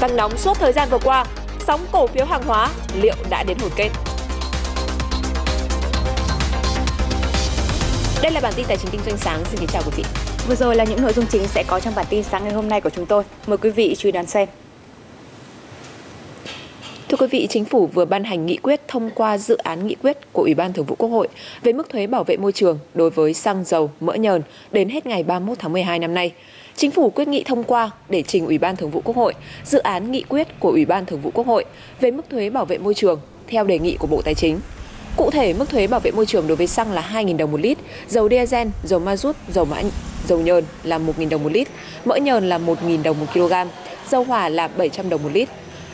Tăng nóng suốt thời gian vừa qua, sóng cổ phiếu hàng hóa liệu đã đến hồi kết? Đây là bản tin tài chính kinh doanh sáng. Xin kính chào quý vị. Vừa rồi là những nội dung chính sẽ có trong bản tin sáng ngày hôm nay của chúng tôi. Mời quý vị chú ý đón xem. Thưa quý vị, Chính phủ vừa ban hành nghị quyết thông qua dự án nghị quyết của Ủy ban Thường vụ Quốc hội về mức thuế bảo vệ môi trường đối với xăng dầu, mỡ nhờn đến hết ngày 31 tháng 12 năm nay. Chính phủ quyết nghị thông qua để trình Ủy ban Thường vụ Quốc hội dự án nghị quyết của Ủy ban Thường vụ Quốc hội về mức thuế bảo vệ môi trường theo đề nghị của Bộ Tài chính. Cụ thể, mức thuế bảo vệ môi trường đối với xăng là 2.000 đồng một lít, dầu diesel, dầu ma rút, dầu mã, dầu nhờn là 1.000 đồng một lít, mỡ nhờn là 1.000 đồng một kg, dầu hỏa là 700 đồng một lít.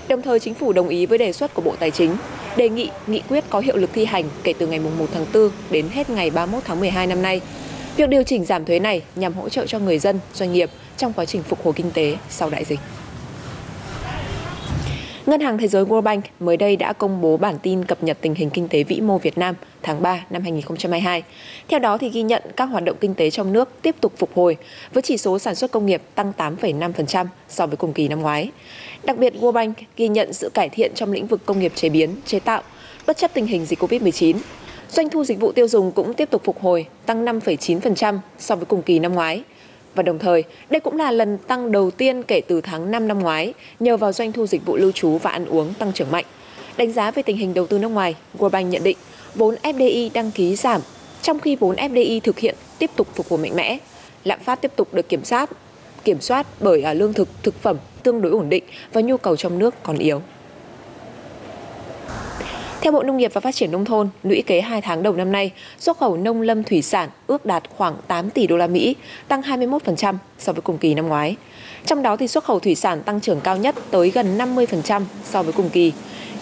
Đồng thời, chính phủ đồng ý với đề xuất của Bộ Tài chính, đề nghị nghị quyết có hiệu lực thi hành kể từ ngày 1 tháng 4 đến hết ngày 31 tháng 12 năm nay. Việc điều chỉnh giảm thuế này nhằm hỗ trợ cho người dân, doanh nghiệp trong quá trình phục hồi kinh tế sau đại dịch. Ngân hàng Thế giới World Bank mới đây đã công bố bản tin cập nhật tình hình kinh tế vĩ mô Việt Nam tháng 3 năm 2022. Theo đó thì ghi nhận các hoạt động kinh tế trong nước tiếp tục phục hồi với chỉ số sản xuất công nghiệp tăng 8,5% so với cùng kỳ năm ngoái. Đặc biệt World Bank ghi nhận sự cải thiện trong lĩnh vực công nghiệp chế biến, chế tạo bất chấp tình hình dịch Covid-19. Doanh thu dịch vụ tiêu dùng cũng tiếp tục phục hồi, tăng 5,9% so với cùng kỳ năm ngoái. Và đồng thời, đây cũng là lần tăng đầu tiên kể từ tháng 5 năm ngoái nhờ vào doanh thu dịch vụ lưu trú và ăn uống tăng trưởng mạnh. Đánh giá về tình hình đầu tư nước ngoài, World Bank nhận định vốn FDI đăng ký giảm, trong khi vốn FDI thực hiện tiếp tục phục hồi mạnh mẽ. Lạm phát tiếp tục được kiểm soát, kiểm soát bởi à, lương thực, thực phẩm tương đối ổn định và nhu cầu trong nước còn yếu. Theo Bộ Nông nghiệp và Phát triển nông thôn, lũy kế 2 tháng đầu năm nay, xuất khẩu nông lâm thủy sản ước đạt khoảng 8 tỷ đô la Mỹ, tăng 21% so với cùng kỳ năm ngoái. Trong đó thì xuất khẩu thủy sản tăng trưởng cao nhất tới gần 50% so với cùng kỳ.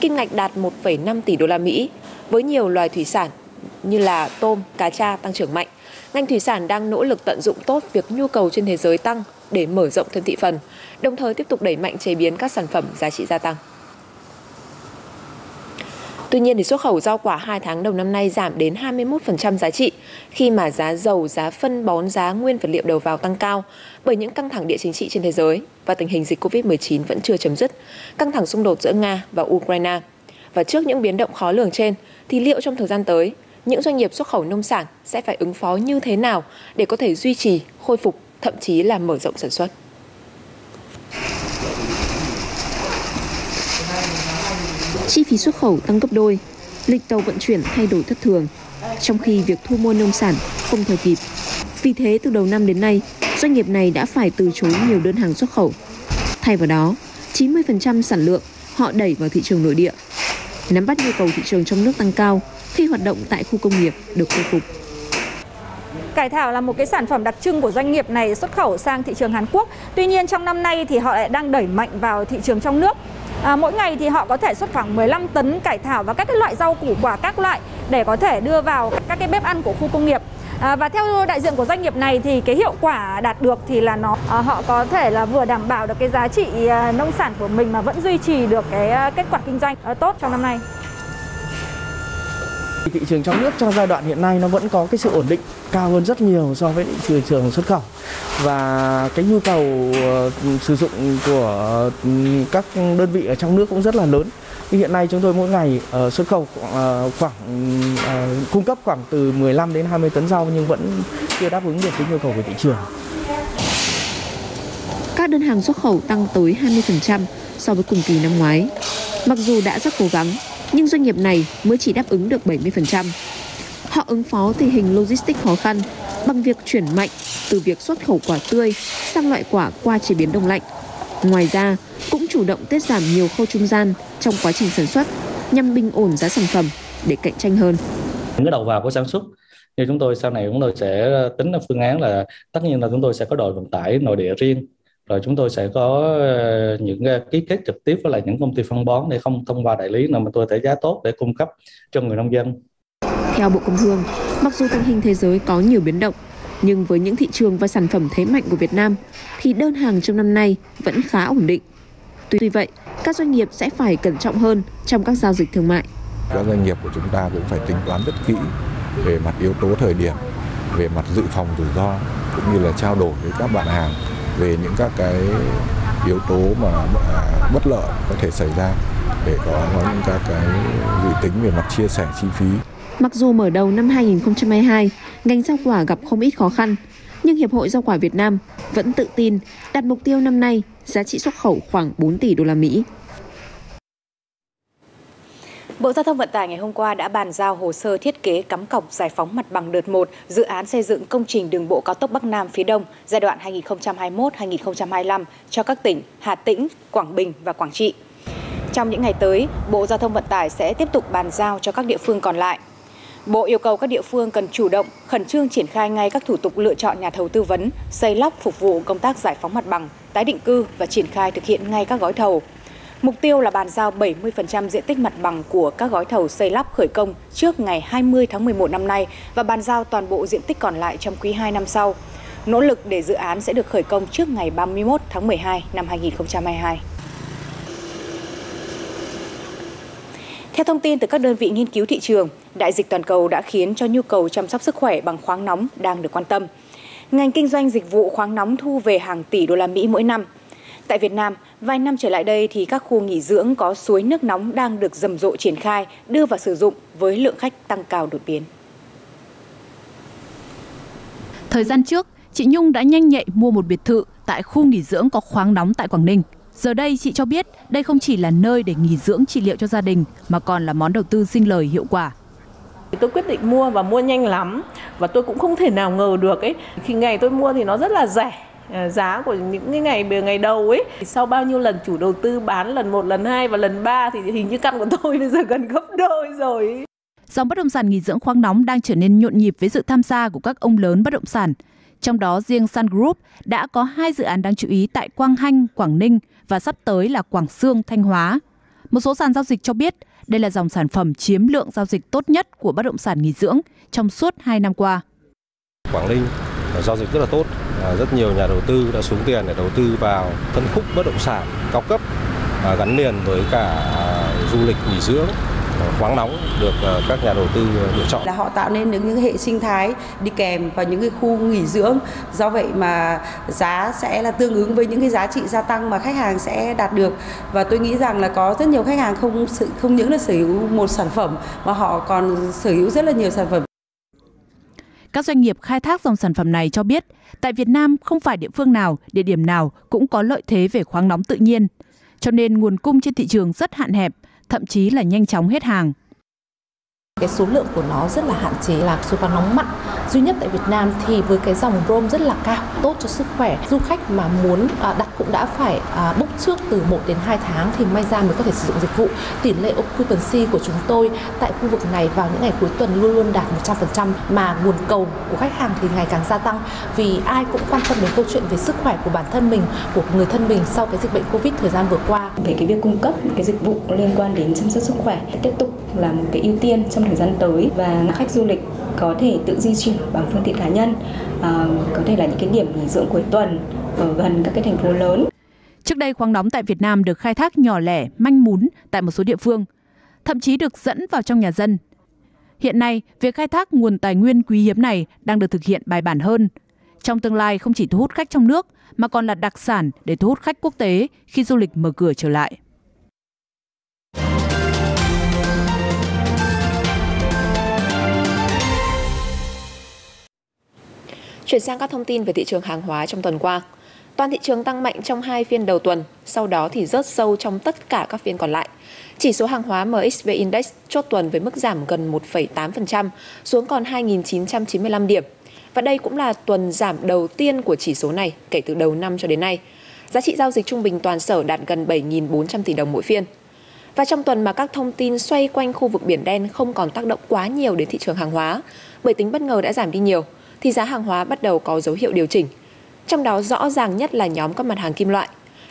Kim ngạch đạt 1,5 tỷ đô la Mỹ với nhiều loài thủy sản như là tôm, cá tra tăng trưởng mạnh. Ngành thủy sản đang nỗ lực tận dụng tốt việc nhu cầu trên thế giới tăng để mở rộng thêm thị phần, đồng thời tiếp tục đẩy mạnh chế biến các sản phẩm giá trị gia tăng. Tuy nhiên thì xuất khẩu rau quả 2 tháng đầu năm nay giảm đến 21% giá trị khi mà giá dầu, giá phân bón, giá nguyên vật liệu đầu vào tăng cao bởi những căng thẳng địa chính trị trên thế giới và tình hình dịch Covid-19 vẫn chưa chấm dứt, căng thẳng xung đột giữa Nga và Ukraine. Và trước những biến động khó lường trên thì liệu trong thời gian tới, những doanh nghiệp xuất khẩu nông sản sẽ phải ứng phó như thế nào để có thể duy trì, khôi phục, thậm chí là mở rộng sản xuất? Chi phí xuất khẩu tăng gấp đôi, lịch tàu vận chuyển thay đổi thất thường, trong khi việc thu mua nông sản không thời kịp. Vì thế, từ đầu năm đến nay, doanh nghiệp này đã phải từ chối nhiều đơn hàng xuất khẩu. Thay vào đó, 90% sản lượng họ đẩy vào thị trường nội địa. Nắm bắt nhu cầu thị trường trong nước tăng cao khi hoạt động tại khu công nghiệp được khôi phục. Cải thảo là một cái sản phẩm đặc trưng của doanh nghiệp này xuất khẩu sang thị trường Hàn Quốc. Tuy nhiên trong năm nay thì họ lại đang đẩy mạnh vào thị trường trong nước. À, mỗi ngày thì họ có thể xuất khoảng 15 tấn cải thảo và các cái loại rau củ quả các loại để có thể đưa vào các cái bếp ăn của khu công nghiệp. À, và theo đại diện của doanh nghiệp này thì cái hiệu quả đạt được thì là nó à, họ có thể là vừa đảm bảo được cái giá trị à, nông sản của mình mà vẫn duy trì được cái à, kết quả kinh doanh à, tốt trong năm nay. Thị trường trong nước trong giai đoạn hiện nay nó vẫn có cái sự ổn định cao hơn rất nhiều so với thị trường xuất khẩu và cái nhu cầu uh, sử dụng của uh, các đơn vị ở trong nước cũng rất là lớn. Hiện nay chúng tôi mỗi ngày uh, xuất khẩu uh, khoảng uh, cung cấp khoảng từ 15 đến 20 tấn rau nhưng vẫn chưa đáp ứng được cái nhu cầu của thị trường. Các đơn hàng xuất khẩu tăng tới 20% so với cùng kỳ năm ngoái. Mặc dù đã rất cố gắng, nhưng doanh nghiệp này mới chỉ đáp ứng được 70%. Họ ứng phó tình hình logistics khó khăn bằng việc chuyển mạnh từ việc xuất khẩu quả tươi sang loại quả qua chế biến đông lạnh. Ngoài ra, cũng chủ động tiết giảm nhiều khâu trung gian trong quá trình sản xuất nhằm bình ổn giá sản phẩm để cạnh tranh hơn. Những cái đầu vào của sản xuất như chúng tôi sau này chúng tôi sẽ ờ, tính phương án là tất nhiên là chúng tôi sẽ có đội vận tải nội địa riêng rồi chúng tôi sẽ có ờ, những ký kết trực tiếp với lại những công ty phân bón để không thông qua đại lý nào mà tôi thể giá tốt để cung cấp cho người nông dân. Theo Bộ Công Thương, mặc dù tình hình thế giới có nhiều biến động, nhưng với những thị trường và sản phẩm thế mạnh của Việt Nam thì đơn hàng trong năm nay vẫn khá ổn định. Tuy vậy, các doanh nghiệp sẽ phải cẩn trọng hơn trong các giao dịch thương mại. Các doanh nghiệp của chúng ta cũng phải tính toán rất kỹ về mặt yếu tố thời điểm, về mặt dự phòng rủi ro cũng như là trao đổi với các bạn hàng về những các cái yếu tố mà à, bất lợi có thể xảy ra để có những các cái dự tính về mặt chia sẻ chi phí. Mặc dù mở đầu năm 2022, ngành rau quả gặp không ít khó khăn, nhưng Hiệp hội Rau quả Việt Nam vẫn tự tin đặt mục tiêu năm nay giá trị xuất khẩu khoảng 4 tỷ đô la Mỹ. Bộ Giao thông Vận tải ngày hôm qua đã bàn giao hồ sơ thiết kế cắm cọc giải phóng mặt bằng đợt 1 dự án xây dựng công trình đường bộ cao tốc Bắc Nam phía Đông giai đoạn 2021-2025 cho các tỉnh Hà Tĩnh, Quảng Bình và Quảng Trị. Trong những ngày tới, Bộ Giao thông Vận tải sẽ tiếp tục bàn giao cho các địa phương còn lại. Bộ yêu cầu các địa phương cần chủ động, khẩn trương triển khai ngay các thủ tục lựa chọn nhà thầu tư vấn, xây lắp phục vụ công tác giải phóng mặt bằng, tái định cư và triển khai thực hiện ngay các gói thầu. Mục tiêu là bàn giao 70% diện tích mặt bằng của các gói thầu xây lắp khởi công trước ngày 20 tháng 11 năm nay và bàn giao toàn bộ diện tích còn lại trong quý 2 năm sau. Nỗ lực để dự án sẽ được khởi công trước ngày 31 tháng 12 năm 2022. Theo thông tin từ các đơn vị nghiên cứu thị trường, đại dịch toàn cầu đã khiến cho nhu cầu chăm sóc sức khỏe bằng khoáng nóng đang được quan tâm. Ngành kinh doanh dịch vụ khoáng nóng thu về hàng tỷ đô la Mỹ mỗi năm. Tại Việt Nam, vài năm trở lại đây thì các khu nghỉ dưỡng có suối nước nóng đang được rầm rộ triển khai, đưa vào sử dụng với lượng khách tăng cao đột biến. Thời gian trước, chị Nhung đã nhanh nhạy mua một biệt thự tại khu nghỉ dưỡng có khoáng nóng tại Quảng Ninh. Giờ đây chị cho biết đây không chỉ là nơi để nghỉ dưỡng trị liệu cho gia đình mà còn là món đầu tư sinh lời hiệu quả. Tôi quyết định mua và mua nhanh lắm và tôi cũng không thể nào ngờ được ấy khi ngày tôi mua thì nó rất là rẻ à, giá của những cái ngày ngày đầu ấy sau bao nhiêu lần chủ đầu tư bán lần một lần hai và lần ba thì hình như căn của tôi bây giờ gần gấp đôi rồi Dòng bất động sản nghỉ dưỡng khoáng nóng đang trở nên nhộn nhịp với sự tham gia của các ông lớn bất động sản. Trong đó riêng Sun Group đã có hai dự án đáng chú ý tại Quang Hanh, Quảng Ninh và sắp tới là Quảng Sương, Thanh Hóa. Một số sàn giao dịch cho biết đây là dòng sản phẩm chiếm lượng giao dịch tốt nhất của bất động sản nghỉ dưỡng trong suốt 2 năm qua. Quảng Ninh giao dịch rất là tốt, à, rất nhiều nhà đầu tư đã xuống tiền để đầu tư vào phân khúc bất động sản cao cấp à, gắn liền với cả à, du lịch nghỉ dưỡng khoáng nóng được các nhà đầu tư lựa chọn. Là họ tạo nên những, những hệ sinh thái đi kèm vào những cái khu nghỉ dưỡng. Do vậy mà giá sẽ là tương ứng với những cái giá trị gia tăng mà khách hàng sẽ đạt được. Và tôi nghĩ rằng là có rất nhiều khách hàng không không những là sở hữu một sản phẩm mà họ còn sở hữu rất là nhiều sản phẩm. Các doanh nghiệp khai thác dòng sản phẩm này cho biết, tại Việt Nam không phải địa phương nào, địa điểm nào cũng có lợi thế về khoáng nóng tự nhiên. Cho nên nguồn cung trên thị trường rất hạn hẹp, thậm chí là nhanh chóng hết hàng. Cái số lượng của nó rất là hạn chế là số khoáng nóng mặn duy nhất tại Việt Nam thì với cái dòng brom rất là cao, tốt cho sức khỏe. Du khách mà muốn à, đặt cũng đã phải à, book trước từ 1 đến 2 tháng thì may ra mới có thể sử dụng dịch vụ. Tỷ lệ occupancy của chúng tôi tại khu vực này vào những ngày cuối tuần luôn luôn đạt 100% mà nguồn cầu của khách hàng thì ngày càng gia tăng vì ai cũng quan tâm đến câu chuyện về sức khỏe của bản thân mình, của người thân mình sau cái dịch bệnh Covid thời gian vừa qua. Về cái việc cung cấp cái dịch vụ liên quan đến chăm sóc sức khỏe tiếp tục là một cái ưu tiên trong thời gian tới và khách du lịch có thể tự di chuyển bằng phương tiện cá nhân, à, có thể là những cái điểm nghỉ dưỡng cuối tuần ở gần các cái thành phố lớn. Trước đây khoáng nóng tại Việt Nam được khai thác nhỏ lẻ, manh mún tại một số địa phương, thậm chí được dẫn vào trong nhà dân. Hiện nay, việc khai thác nguồn tài nguyên quý hiếm này đang được thực hiện bài bản hơn. Trong tương lai không chỉ thu hút khách trong nước mà còn là đặc sản để thu hút khách quốc tế khi du lịch mở cửa trở lại. Chuyển sang các thông tin về thị trường hàng hóa trong tuần qua. Toàn thị trường tăng mạnh trong hai phiên đầu tuần, sau đó thì rớt sâu trong tất cả các phiên còn lại. Chỉ số hàng hóa MXV Index chốt tuần với mức giảm gần 1,8%, xuống còn 2.995 điểm. Và đây cũng là tuần giảm đầu tiên của chỉ số này kể từ đầu năm cho đến nay. Giá trị giao dịch trung bình toàn sở đạt gần 7.400 tỷ đồng mỗi phiên. Và trong tuần mà các thông tin xoay quanh khu vực Biển Đen không còn tác động quá nhiều đến thị trường hàng hóa, bởi tính bất ngờ đã giảm đi nhiều, thì giá hàng hóa bắt đầu có dấu hiệu điều chỉnh. Trong đó rõ ràng nhất là nhóm các mặt hàng kim loại,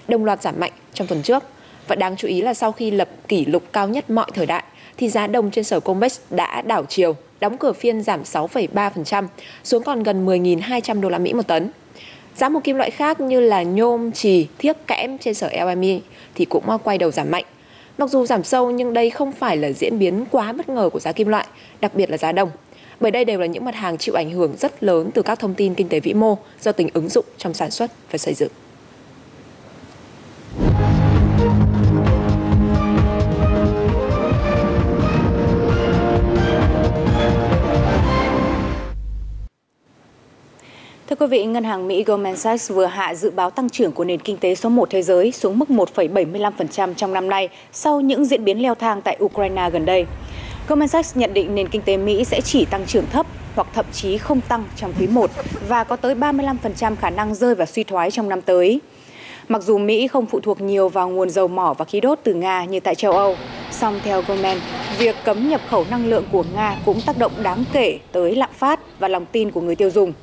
đồng loạt giảm mạnh trong tuần trước. Và đáng chú ý là sau khi lập kỷ lục cao nhất mọi thời đại, thì giá đồng trên sở Comex đã đảo chiều, đóng cửa phiên giảm 6,3%, xuống còn gần 10.200 đô la Mỹ một tấn. Giá một kim loại khác như là nhôm, trì, thiếc, kẽm trên sở LME thì cũng quay đầu giảm mạnh. Mặc dù giảm sâu nhưng đây không phải là diễn biến quá bất ngờ của giá kim loại, đặc biệt là giá đồng bởi đây đều là những mặt hàng chịu ảnh hưởng rất lớn từ các thông tin kinh tế vĩ mô do tính ứng dụng trong sản xuất và xây dựng. Thưa quý vị, Ngân hàng Mỹ Goldman Sachs vừa hạ dự báo tăng trưởng của nền kinh tế số 1 thế giới xuống mức 1,75% trong năm nay sau những diễn biến leo thang tại Ukraine gần đây. Goldman Sachs nhận định nền kinh tế Mỹ sẽ chỉ tăng trưởng thấp hoặc thậm chí không tăng trong quý 1 và có tới 35% khả năng rơi vào suy thoái trong năm tới. Mặc dù Mỹ không phụ thuộc nhiều vào nguồn dầu mỏ và khí đốt từ Nga như tại châu Âu, song theo Goldman, việc cấm nhập khẩu năng lượng của Nga cũng tác động đáng kể tới lạm phát và lòng tin của người tiêu dùng.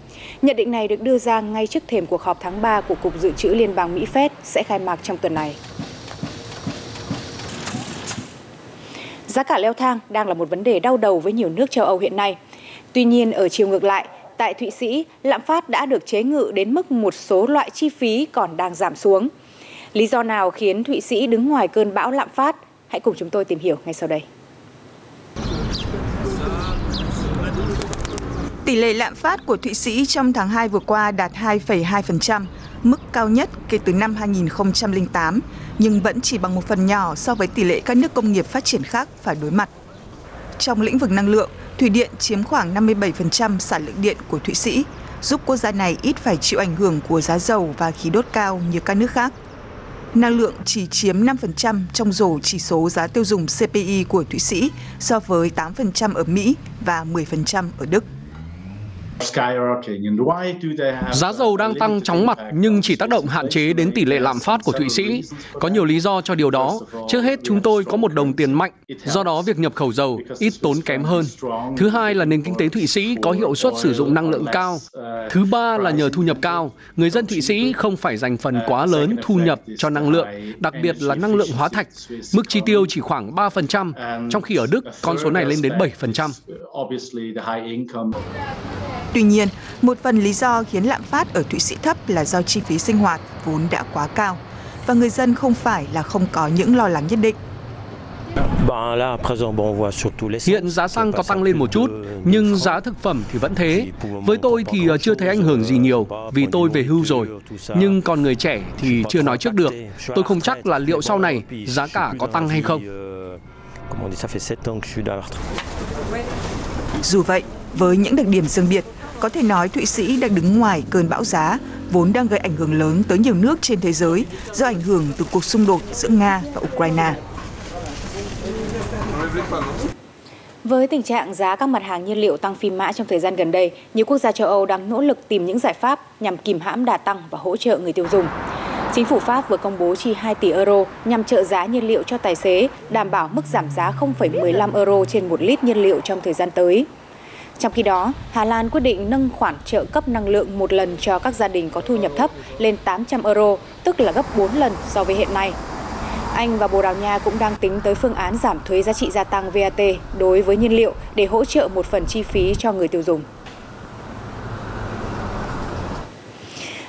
Nhận định này được đưa ra ngay trước thềm cuộc họp tháng 3 của Cục Dự trữ Liên bang Mỹ Fed sẽ khai mạc trong tuần này. Giá cả leo thang đang là một vấn đề đau đầu với nhiều nước châu Âu hiện nay. Tuy nhiên, ở chiều ngược lại, tại Thụy Sĩ, lạm phát đã được chế ngự đến mức một số loại chi phí còn đang giảm xuống. Lý do nào khiến Thụy Sĩ đứng ngoài cơn bão lạm phát? Hãy cùng chúng tôi tìm hiểu ngay sau đây. Tỷ lệ lạm phát của Thụy Sĩ trong tháng 2 vừa qua đạt 2,2%, mức cao nhất kể từ năm 2008, nhưng vẫn chỉ bằng một phần nhỏ so với tỷ lệ các nước công nghiệp phát triển khác phải đối mặt. Trong lĩnh vực năng lượng, thủy điện chiếm khoảng 57% sản lượng điện của Thụy Sĩ, giúp quốc gia này ít phải chịu ảnh hưởng của giá dầu và khí đốt cao như các nước khác. Năng lượng chỉ chiếm 5% trong rổ chỉ số giá tiêu dùng CPI của Thụy Sĩ so với 8% ở Mỹ và 10% ở Đức. Giá dầu đang tăng chóng mặt nhưng chỉ tác động hạn chế đến tỷ lệ lạm phát của Thụy Sĩ. Có nhiều lý do cho điều đó. Trước hết, chúng tôi có một đồng tiền mạnh, do đó việc nhập khẩu dầu ít tốn kém hơn. Thứ hai là nền kinh tế Thụy Sĩ có hiệu suất sử dụng năng lượng cao. Thứ ba là nhờ thu nhập cao, người dân Thụy Sĩ không phải dành phần quá lớn thu nhập cho năng lượng, đặc biệt là năng lượng hóa thạch. Mức chi tiêu chỉ khoảng 3%, trong khi ở Đức con số này lên đến 7%. Tuy nhiên, một phần lý do khiến lạm phát ở Thụy Sĩ thấp là do chi phí sinh hoạt vốn đã quá cao và người dân không phải là không có những lo lắng nhất định. Hiện giá xăng có tăng lên một chút, nhưng giá thực phẩm thì vẫn thế. Với tôi thì chưa thấy ảnh hưởng gì nhiều vì tôi về hưu rồi. Nhưng còn người trẻ thì chưa nói trước được. Tôi không chắc là liệu sau này giá cả có tăng hay không. Dù vậy, với những đặc điểm riêng biệt, có thể nói Thụy Sĩ đang đứng ngoài cơn bão giá, vốn đang gây ảnh hưởng lớn tới nhiều nước trên thế giới do ảnh hưởng từ cuộc xung đột giữa Nga và Ukraine. Với tình trạng giá các mặt hàng nhiên liệu tăng phi mã trong thời gian gần đây, nhiều quốc gia châu Âu đang nỗ lực tìm những giải pháp nhằm kìm hãm đà tăng và hỗ trợ người tiêu dùng. Chính phủ Pháp vừa công bố chi 2 tỷ euro nhằm trợ giá nhiên liệu cho tài xế, đảm bảo mức giảm giá 0,15 euro trên một lít nhiên liệu trong thời gian tới. Trong khi đó, Hà Lan quyết định nâng khoản trợ cấp năng lượng một lần cho các gia đình có thu nhập thấp lên 800 euro, tức là gấp 4 lần so với hiện nay. Anh và Bồ Đào Nha cũng đang tính tới phương án giảm thuế giá trị gia tăng VAT đối với nhiên liệu để hỗ trợ một phần chi phí cho người tiêu dùng.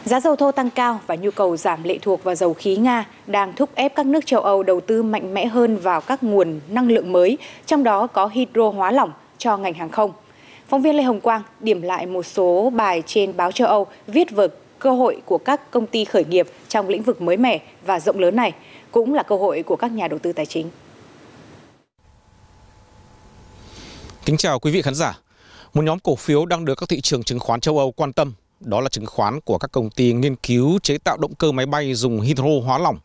Giá dầu thô tăng cao và nhu cầu giảm lệ thuộc vào dầu khí Nga đang thúc ép các nước châu Âu đầu tư mạnh mẽ hơn vào các nguồn năng lượng mới, trong đó có hydro hóa lỏng cho ngành hàng không. Phóng viên Lê Hồng Quang điểm lại một số bài trên báo châu Âu viết về cơ hội của các công ty khởi nghiệp trong lĩnh vực mới mẻ và rộng lớn này, cũng là cơ hội của các nhà đầu tư tài chính. Kính chào quý vị khán giả. Một nhóm cổ phiếu đang được các thị trường chứng khoán châu Âu quan tâm, đó là chứng khoán của các công ty nghiên cứu chế tạo động cơ máy bay dùng hydro hóa lỏng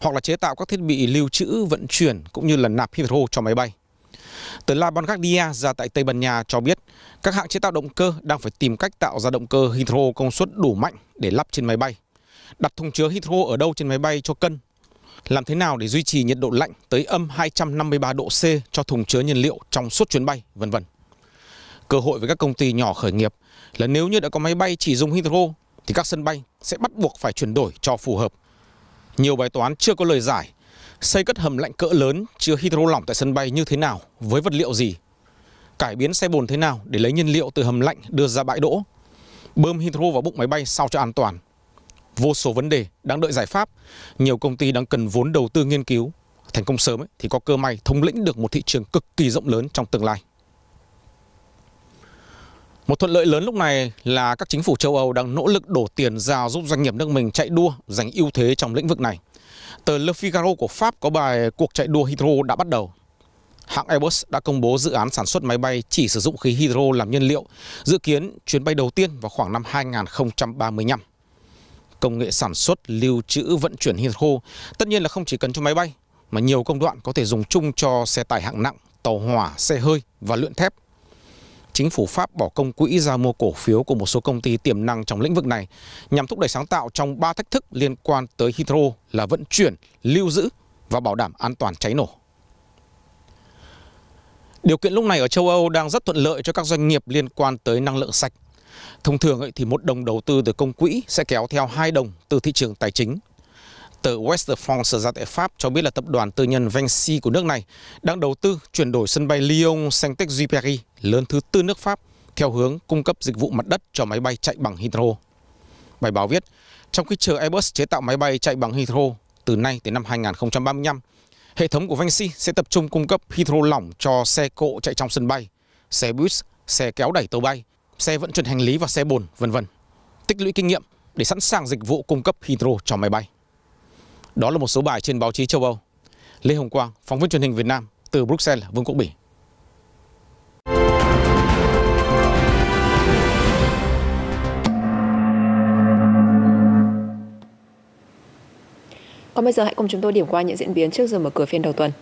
hoặc là chế tạo các thiết bị lưu trữ, vận chuyển cũng như là nạp hydro cho máy bay. Tới La Bongardia ra tại Tây Ban Nha cho biết các hãng chế tạo động cơ đang phải tìm cách tạo ra động cơ hydro công suất đủ mạnh để lắp trên máy bay. Đặt thùng chứa hydro ở đâu trên máy bay cho cân? Làm thế nào để duy trì nhiệt độ lạnh tới âm 253 độ C cho thùng chứa nhiên liệu trong suốt chuyến bay, vân vân. Cơ hội với các công ty nhỏ khởi nghiệp là nếu như đã có máy bay chỉ dùng hydro thì các sân bay sẽ bắt buộc phải chuyển đổi cho phù hợp. Nhiều bài toán chưa có lời giải Xây cất hầm lạnh cỡ lớn chứa hydro lỏng tại sân bay như thế nào, với vật liệu gì? Cải biến xe bồn thế nào để lấy nhiên liệu từ hầm lạnh đưa ra bãi đỗ? Bơm hydro vào bụng máy bay sao cho an toàn? Vô số vấn đề đang đợi giải pháp. Nhiều công ty đang cần vốn đầu tư nghiên cứu. Thành công sớm ấy, thì có cơ may thống lĩnh được một thị trường cực kỳ rộng lớn trong tương lai. Một thuận lợi lớn lúc này là các chính phủ châu Âu đang nỗ lực đổ tiền ra giúp doanh nghiệp nước mình chạy đua giành ưu thế trong lĩnh vực này. Tờ Le Figaro của Pháp có bài cuộc chạy đua hydro đã bắt đầu. hãng Airbus đã công bố dự án sản xuất máy bay chỉ sử dụng khí hydro làm nhiên liệu, dự kiến chuyến bay đầu tiên vào khoảng năm 2035. Công nghệ sản xuất, lưu trữ, vận chuyển hydro tất nhiên là không chỉ cần cho máy bay, mà nhiều công đoạn có thể dùng chung cho xe tải hạng nặng, tàu hỏa, xe hơi và luyện thép. Chính phủ Pháp bỏ công quỹ ra mua cổ phiếu của một số công ty tiềm năng trong lĩnh vực này nhằm thúc đẩy sáng tạo trong ba thách thức liên quan tới hydro là vận chuyển, lưu giữ và bảo đảm an toàn cháy nổ. Điều kiện lúc này ở châu Âu đang rất thuận lợi cho các doanh nghiệp liên quan tới năng lượng sạch. Thông thường thì một đồng đầu tư từ công quỹ sẽ kéo theo hai đồng từ thị trường tài chính. Tờ West France ra tại Pháp cho biết là tập đoàn tư nhân Vinci của nước này đang đầu tư chuyển đổi sân bay Lyon Saint-Exupéry lớn thứ tư nước Pháp theo hướng cung cấp dịch vụ mặt đất cho máy bay chạy bằng hydro. Bài báo viết, trong khi chờ Airbus chế tạo máy bay chạy bằng hydro từ nay đến năm 2035, hệ thống của Vinci sẽ tập trung cung cấp hydro lỏng cho xe cộ chạy trong sân bay, xe bus, xe kéo đẩy tàu bay, xe vận chuyển hành lý và xe bồn, vân vân. Tích lũy kinh nghiệm để sẵn sàng dịch vụ cung cấp hydro cho máy bay. Đó là một số bài trên báo chí châu Âu. Lê Hồng Quang, phóng viên truyền hình Việt Nam từ Bruxelles, Vương quốc Bỉ. Còn bây giờ hãy cùng chúng tôi điểm qua những diễn biến trước giờ mở cửa phiên đầu tuần.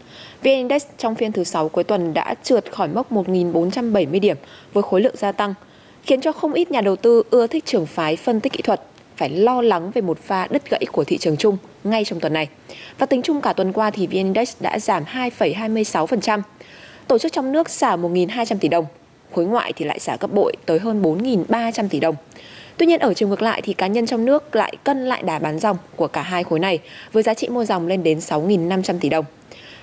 VN Index trong phiên thứ 6 cuối tuần đã trượt khỏi mốc 1.470 điểm với khối lượng gia tăng, khiến cho không ít nhà đầu tư ưa thích trường phái phân tích kỹ thuật phải lo lắng về một pha đứt gãy của thị trường chung ngay trong tuần này. Và tính chung cả tuần qua thì VN Index đã giảm 2,26%. Tổ chức trong nước xả 1.200 tỷ đồng, khối ngoại thì lại xả gấp bội tới hơn 4.300 tỷ đồng. Tuy nhiên ở chiều ngược lại thì cá nhân trong nước lại cân lại đà bán dòng của cả hai khối này với giá trị mua dòng lên đến 6.500 tỷ đồng.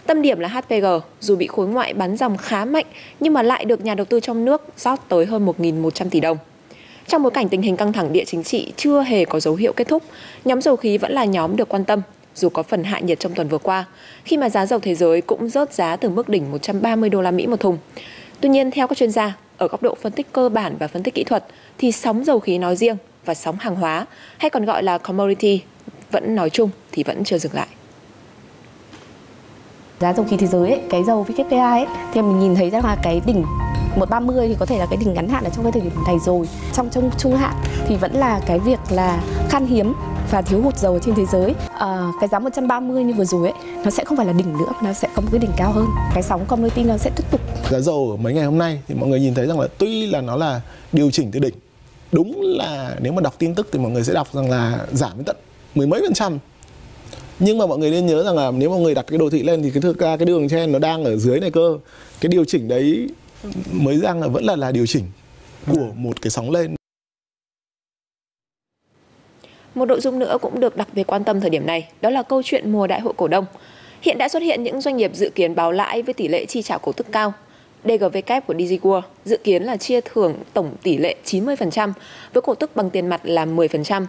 Tâm điểm là HPG, dù bị khối ngoại bắn dòng khá mạnh nhưng mà lại được nhà đầu tư trong nước rót tới hơn 1.100 tỷ đồng. Trong bối cảnh tình hình căng thẳng địa chính trị chưa hề có dấu hiệu kết thúc, nhóm dầu khí vẫn là nhóm được quan tâm dù có phần hạ nhiệt trong tuần vừa qua, khi mà giá dầu thế giới cũng rớt giá từ mức đỉnh 130 đô la Mỹ một thùng. Tuy nhiên theo các chuyên gia, ở góc độ phân tích cơ bản và phân tích kỹ thuật thì sóng dầu khí nói riêng và sóng hàng hóa hay còn gọi là commodity vẫn nói chung thì vẫn chưa dừng lại giá dầu khí thế giới ấy, cái dầu WTI ấy, thì mình nhìn thấy rằng là cái đỉnh 130 thì có thể là cái đỉnh ngắn hạn ở trong cái thời điểm này rồi. Trong trong trung hạn thì vẫn là cái việc là khan hiếm và thiếu hụt dầu trên thế giới. À, cái giá 130 như vừa rồi ấy nó sẽ không phải là đỉnh nữa nó sẽ có một cái đỉnh cao hơn. Cái sóng commodity nó sẽ tiếp tục. Giá dầu ở mấy ngày hôm nay thì mọi người nhìn thấy rằng là tuy là nó là điều chỉnh từ đỉnh đúng là nếu mà đọc tin tức thì mọi người sẽ đọc rằng là giảm đến tận mười mấy phần trăm. Nhưng mà mọi người nên nhớ rằng là nếu mọi người đặt cái đồ thị lên thì cái thực ra cái đường trên nó đang ở dưới này cơ. Cái điều chỉnh đấy mới rằng là vẫn là là điều chỉnh của một cái sóng lên một nội dung nữa cũng được đặc biệt quan tâm thời điểm này, đó là câu chuyện mùa đại hội cổ đông. Hiện đã xuất hiện những doanh nghiệp dự kiến báo lãi với tỷ lệ chi trả cổ tức cao. DGV kép của DG World dự kiến là chia thưởng tổng tỷ lệ 90% với cổ tức bằng tiền mặt là 10%.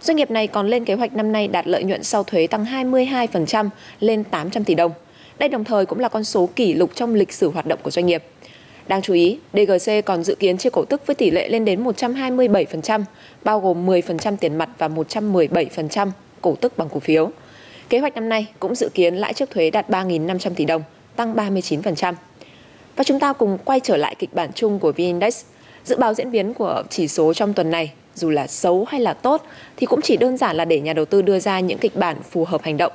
Doanh nghiệp này còn lên kế hoạch năm nay đạt lợi nhuận sau thuế tăng 22% lên 800 tỷ đồng. Đây đồng thời cũng là con số kỷ lục trong lịch sử hoạt động của doanh nghiệp. Đáng chú ý, DGC còn dự kiến chia cổ tức với tỷ lệ lên đến 127%, bao gồm 10% tiền mặt và 117% cổ tức bằng cổ phiếu. Kế hoạch năm nay cũng dự kiến lãi trước thuế đạt 3.500 tỷ đồng, tăng 39%. Và chúng ta cùng quay trở lại kịch bản chung của VN-Index. Dự báo diễn biến của chỉ số trong tuần này, dù là xấu hay là tốt, thì cũng chỉ đơn giản là để nhà đầu tư đưa ra những kịch bản phù hợp hành động.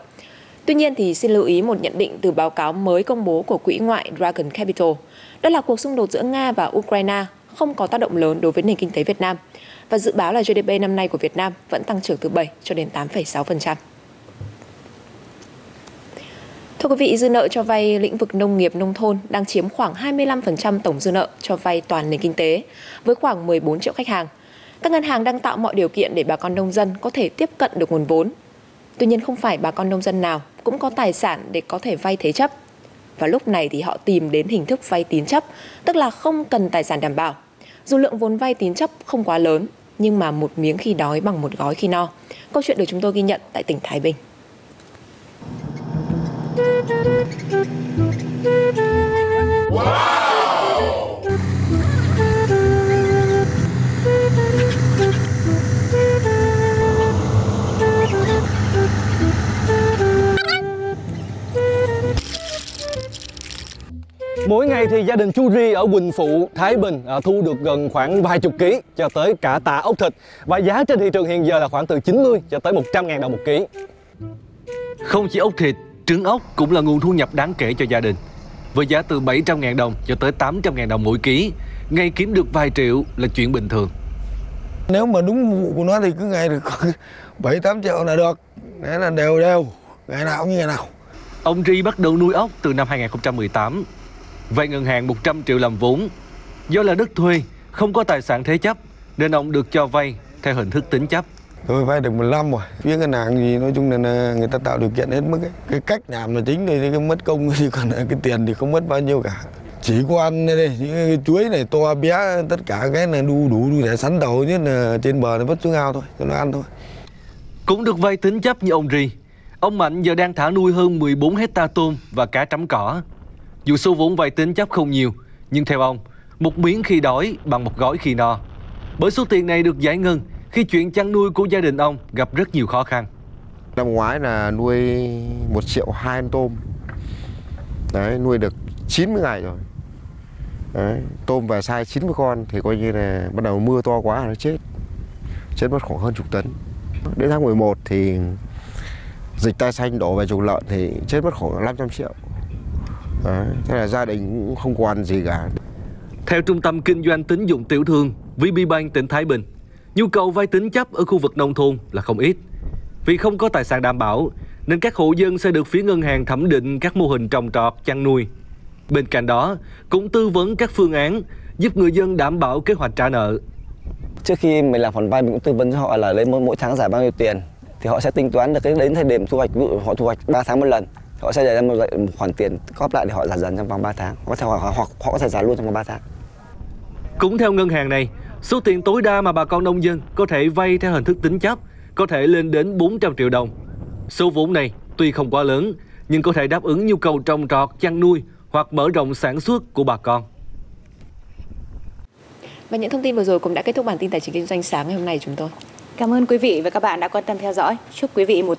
Tuy nhiên thì xin lưu ý một nhận định từ báo cáo mới công bố của quỹ ngoại Dragon Capital. Đó là cuộc xung đột giữa Nga và Ukraine không có tác động lớn đối với nền kinh tế Việt Nam. Và dự báo là GDP năm nay của Việt Nam vẫn tăng trưởng từ 7 cho đến 8,6%. Thưa quý vị, dư nợ cho vay lĩnh vực nông nghiệp nông thôn đang chiếm khoảng 25% tổng dư nợ cho vay toàn nền kinh tế, với khoảng 14 triệu khách hàng. Các ngân hàng đang tạo mọi điều kiện để bà con nông dân có thể tiếp cận được nguồn vốn. Tuy nhiên không phải bà con nông dân nào cũng có tài sản để có thể vay thế chấp. Và lúc này thì họ tìm đến hình thức vay tín chấp, tức là không cần tài sản đảm bảo. Dù lượng vốn vay tín chấp không quá lớn, nhưng mà một miếng khi đói bằng một gói khi no. Câu chuyện được chúng tôi ghi nhận tại tỉnh Thái Bình. Wow! Mỗi ngày thì gia đình chú Ri ở Quỳnh Phụ, Thái Bình à, thu được gần khoảng vài chục ký cho tới cả tạ ốc thịt và giá trên thị trường hiện giờ là khoảng từ 90 cho tới 100 ngàn đồng một ký. Không chỉ ốc thịt, trứng ốc cũng là nguồn thu nhập đáng kể cho gia đình. Với giá từ 700 ngàn đồng cho tới 800 ngàn đồng mỗi ký, ngày kiếm được vài triệu là chuyện bình thường. Nếu mà đúng vụ của nó thì cứ ngày được 7 8 triệu là được. Đấy là đều đều, ngày nào cũng như ngày nào. Ông Ri bắt đầu nuôi ốc từ năm 2018. Vay ngân hàng 100 triệu làm vốn. Do là đất thuê, không có tài sản thế chấp, nên ông được cho vay theo hình thức tín chấp. Tôi vay được 15 rồi. Phía ngân hàng thì nói chung là người ta tạo điều kiện hết mức ấy. Cái cách làm là chính thì cái mất công thì còn cái tiền thì không mất bao nhiêu cả. Chỉ có ăn đây, những cái chuối này to bé, tất cả cái là đu đủ đủ để sắn đầu nhất là trên bờ nó vứt xuống ao thôi, cho nó ăn thôi. Cũng được vay tín chấp như ông Ri. Ông Mạnh giờ đang thả nuôi hơn 14 hecta tôm và cá trắm cỏ. Dù số vốn vay tín chấp không nhiều, nhưng theo ông, một miếng khi đói bằng một gói khi no. Bởi số tiền này được giải ngân khi chuyện chăn nuôi của gia đình ông gặp rất nhiều khó khăn. Năm ngoái là nuôi 1 triệu hai con tôm. Đấy, nuôi được 90 ngày rồi. Đấy, tôm về sai 90 con thì coi như là bắt đầu mưa to quá nó chết. Chết mất khoảng hơn chục tấn. Đến tháng 11 thì dịch tai xanh đổ về trùng lợn thì chết mất khoảng 500 triệu. Đấy, thế là gia đình cũng không còn gì cả. Theo Trung tâm Kinh doanh Tín dụng Tiểu thương VPBank tỉnh Thái Bình, nhu cầu vay tín chấp ở khu vực nông thôn là không ít. Vì không có tài sản đảm bảo, nên các hộ dân sẽ được phía ngân hàng thẩm định các mô hình trồng trọt, chăn nuôi. Bên cạnh đó, cũng tư vấn các phương án giúp người dân đảm bảo kế hoạch trả nợ. Trước khi mình làm khoản vay mình cũng tư vấn cho họ là lấy mỗi, mỗi tháng giải bao nhiêu tiền thì họ sẽ tính toán được cái đến thời điểm thu hoạch ví dụ họ thu hoạch 3 tháng một lần họ sẽ để ra một, một khoản tiền góp lại để họ trả dần trong vòng 3 tháng hoặc, hoặc, hoặc họ có thể trả luôn trong vòng 3 tháng. Cũng theo ngân hàng này, số tiền tối đa mà bà con nông dân có thể vay theo hình thức tín chấp có thể lên đến 400 triệu đồng. Số vốn này tuy không quá lớn nhưng có thể đáp ứng nhu cầu trồng trọt, chăn nuôi hoặc mở rộng sản xuất của bà con. Và những thông tin vừa rồi cũng đã kết thúc bản tin tài chính kinh doanh sáng ngày hôm nay chúng tôi. Cảm ơn quý vị và các bạn đã quan tâm theo dõi. Chúc quý vị một